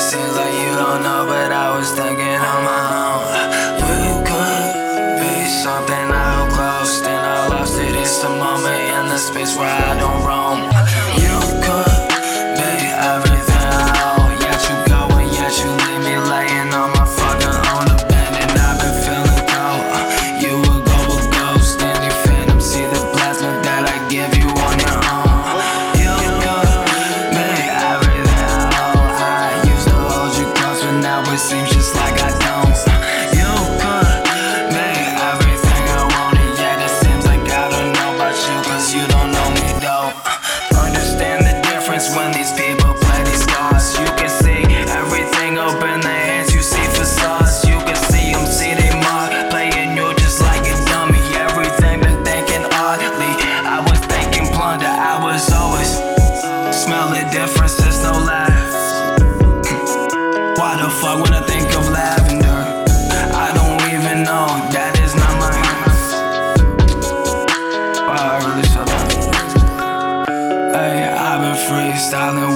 Seems like you don't know, but I was thinking on my own. We could be something I lost, and I lost it. It's the moment in the space where I don't roam.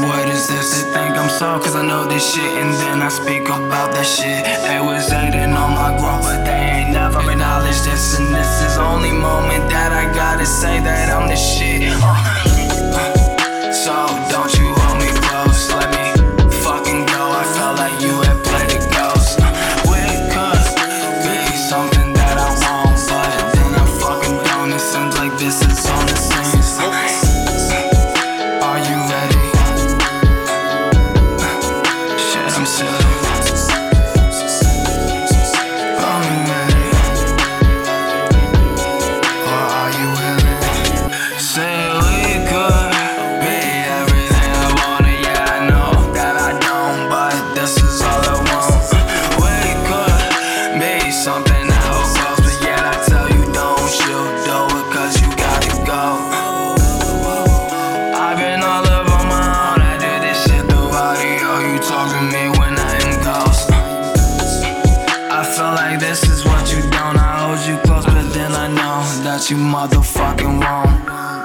what is this? They think I'm soft cause I know this shit And then I speak about that shit They was hating on my growth but they ain't never acknowledged this And this is only moment talk to me when I am ghost. I feel like this is what you don't. I hold you close, but then I know that you motherfucking won't.